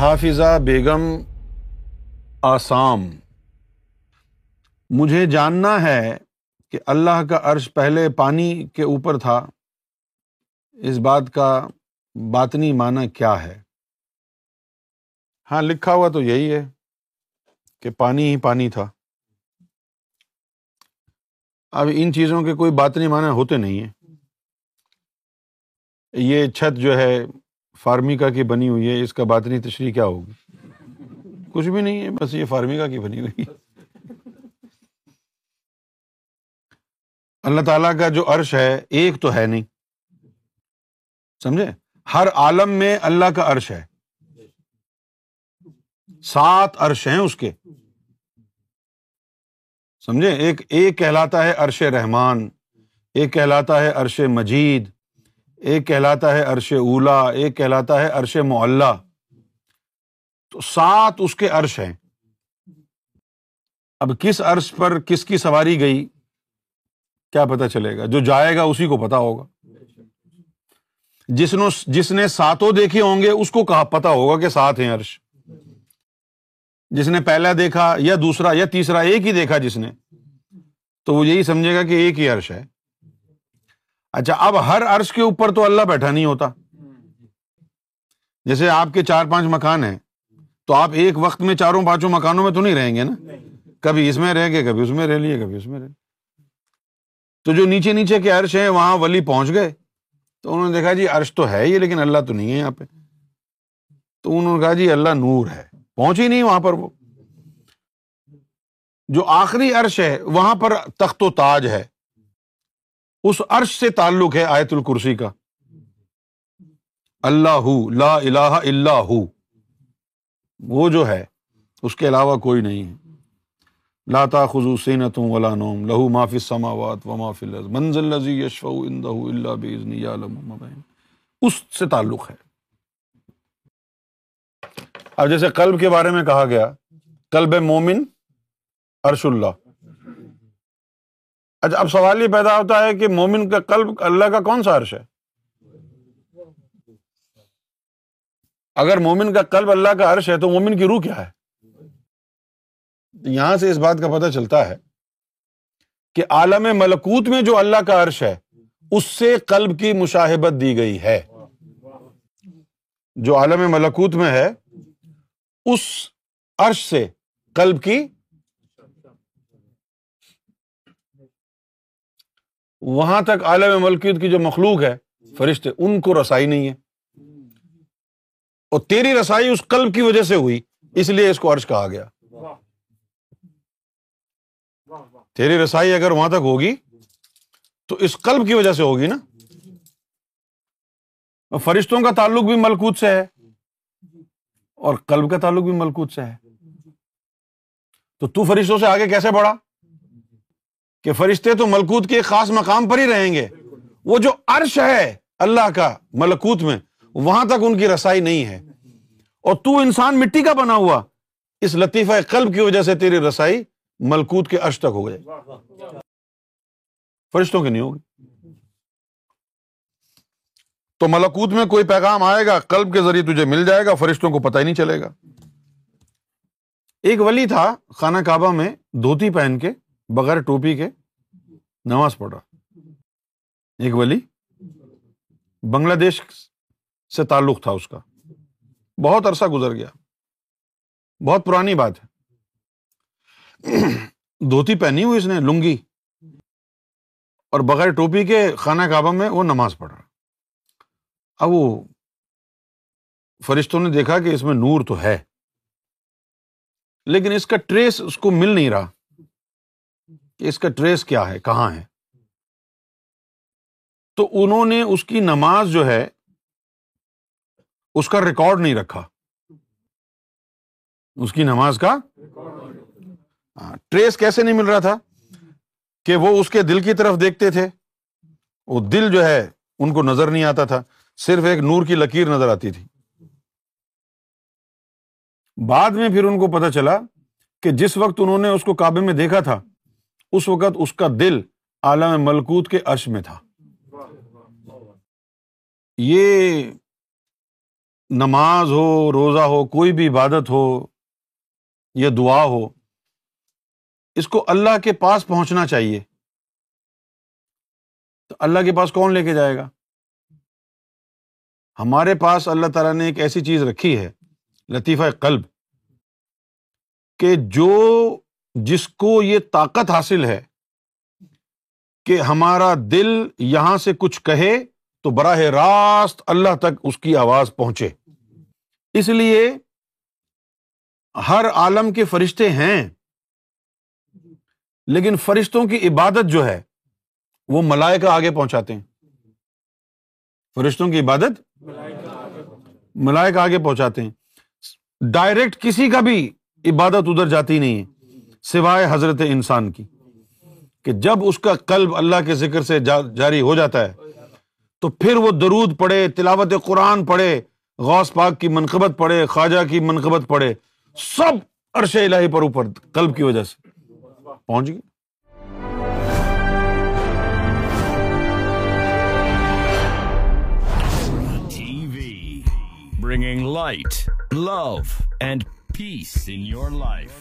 حافظہ بیگم آسام۔ مجھے جاننا ہے کہ اللہ کا عرش پہلے پانی کے اوپر تھا۔ اس بات کا باطنی معنی کیا ہے؟ ہاں لکھا ہوا تو یہی ہے کہ پانی ہی پانی تھا۔ اب ان چیزوں کے کوئی باطنی معنی ہوتے نہیں ہیں۔ یہ چھت جو ہے فارمیکا کی بنی ہوئی ہے، اس کا باطنی تشریح کیا ہوگی؟ کچھ بھی نہیں ہے، بس یہ فارمیکا کی بنی ہوئی اللہ تعالیٰ کا جو عرش ہے، ایک تو ہے نہیں۔ سمجھے؟ ہر عالم میں اللہ کا عرش ہے۔ سات عرش ہیں اس کے۔ سمجھے؟ ایک ایک کہلاتا ہے عرش رحمان، ایک کہلاتا ہے عرش مجید۔ ایک کہلاتا ہے عرش اولا ایک کہلاتا ہے عرش معلّہ تو سات اس کے عرش ہیں۔ اب کس عرش پر کس کی سواری گئی؟ کیا پتا چلے گا۔ جو جائے گا اسی کو پتا ہوگا۔ جس نے جس نے ساتوں دیکھے ہوں گے، اس کو کہا پتا ہوگا کہ سات ہیں عرش۔ جس نے پہلا دیکھا یا دوسرا یا تیسرا، ایک ہی دیکھا جس نے، تو وہ یہی سمجھے گا کہ ایک ہی عرش ہے۔ اچھا اب ہر عرش کے اوپر تو اللہ بیٹھا نہیں ہوتا۔ جیسے آپ کے چار پانچ مکان ہیں تو آپ ایک وقت میں چاروں پانچوں مکانوں میں تو نہیں رہیں گے نا؟ کبھی اس میں رہ گئے کبھی اس میں رہ لیے کبھی اس میں رہ تو جو نیچے نیچے کے عرش ہیں وہاں ولی پہنچ گئے۔ تو انہوں نے دیکھا جی عرش تو ہے یہ لیکن اللہ تو نہیں ہے یہاں پہ۔ تو انہوں نے کہا جی اللہ نور ہے۔ پہنچ ہی نہیں وہاں پر وہ۔ جو آخری عرش ہے وہاں پر تخت و تاج ہے۔ اس عرش سے تعلق ہے آیت الکرسی کا۔ اللہ لا الہ الا ہو۔ وہ جو ہے، اس کے علاوہ کوئی نہیں ہے۔ لاتا خزو سینت ولا نوم، لہو معافی سماوات و معافی منزل یشف اللہ بزنی اس سے تعلق ہے۔ اب جیسے قلب کے بارے میں کہا گیا کلب مومن ارش اللہ۔ اچھا اب سوال یہ پیدا ہوتا ہے کہ مومن کا قلب اللہ کا کون سا عرش ہے؟ اگر مومن کا قلب اللہ کا عرش ہے تو مومن کی روح کیا ہے؟ یہاں سے اس بات کا پتہ چلتا ہے کہ عالم ملکوت میں جو اللہ کا عرش ہے، اس سے قلب کی مشاہبت دی گئی ہے۔ جو عالم ملکوت میں ہے، اس عرش سے قلب کی وہاں تک عالم ملکیت کی جو مخلوق ہے، فرشتے، ان کو رسائی نہیں ہے۔ اور تیری رسائی اس قلب کی وجہ سے ہوئی، اس لیے اس کو عرش کہا گیا۔ تیری رسائی اگر وہاں تک ہوگی، تو اس قلب کی وجہ سے ہوگی نا۔ فرشتوں کا تعلق بھی ملکوت سے ہے۔ اور قلب کا تعلق بھی ملکوت سے ہے۔ تو تو فرشتوں سے آگے کیسے بڑھا؟ کہ فرشتے تو ملکوت کے خاص مقام پر ہی رہیں گے۔ وہ جو عرش ہے اللہ کا ملکوت میں، وہاں تک ان کی رسائی نہیں ہے۔ اور تو انسان مٹی کا بنا ہوا، اس لطیفہ قلب کی وجہ سے تیری رسائی ملکوت کے عرش تک ہو گئے فرشتوں کی نہیں ہوگی تو ملکوت میں کوئی پیغام آئے گا، قلب کے ذریعے تجھے مل جائے گا، فرشتوں کو پتہ ہی نہیں چلے گا۔ ایک ولی تھا خانہ کعبہ میں دھوتی پہن کے۔ بغیر ٹوپی کے نماز پڑھ رہا ایک ولی بنگلہ دیش سے تعلق تھا اس کا۔ بہت عرصہ گزر گیا۔ بہت پرانی بات ہے۔ دھوتی پہنی ہوئی اس نے، لنگی۔ اور بغیر ٹوپی کے خانہ کعبہ میں وہ نماز پڑھ رہا اب وہ فرشتوں نے دیکھا کہ اس میں نور تو ہے، لیکن اس کا ٹریس اس کو مل نہیں رہا۔ کہ اس کا ٹریس کیا ہے، کہاں ہے۔ تو انہوں نے اس کی نماز جو ہے، اس کا ریکارڈ نہیں رکھا۔ اس کی نماز کا ہاں، ٹریس کیسے نہیں مل رہا تھا؟ کہ وہ اس کے دل کی طرف دیکھتے تھے۔ وہ دل جو ہے، ان کو نظر نہیں آتا تھا۔ صرف ایک نور کی لکیر نظر آتی تھی۔ بعد میں پھر ان کو پتا چلا کہ جس وقت انہوں نے اس کو کعبے میں دیکھا تھا اس وقت اس کا دل عالم ملکوت کے عرش میں تھا۔ یہ نماز ہو، روزہ ہو، کوئی بھی عبادت ہو یا دعا ہو، اس کو اللہ کے پاس پہنچنا چاہیے۔ تو اللہ کے پاس کون لے کے جائے گا؟ ہمارے پاس اللہ تعالیٰ نے ایک ایسی چیز رکھی ہے، لطیفہ قلب، کہ جو جس کو یہ طاقت حاصل ہے کہ ہمارا دل یہاں سے کچھ کہے تو براہ راست اللہ تک اس کی آواز پہنچے۔ اس لیے ہر عالم کے فرشتے ہیں، لیکن فرشتوں کی عبادت جو ہے، وہ ملائکہ آگے پہنچاتے ہیں۔ فرشتوں کی عبادت ملائکہ آگے پہنچاتے ہیں۔ ڈائریکٹ کسی کا بھی عبادت ادھر جاتی نہیں ہے۔ سوائے حضرت انسان کی کہ جب اس کا قلب اللہ کے ذکر سے جاری ہو جاتا ہے تو پھر وہ درود پڑھے تلاوت قرآن پڑھے غوث پاک کی منقبت پڑھے خواجہ کی منقبت پڑھے سب عرش الہی پر اوپر قلب کی وجہ سے پہنچ گئی bringing light, love, and peace in your life.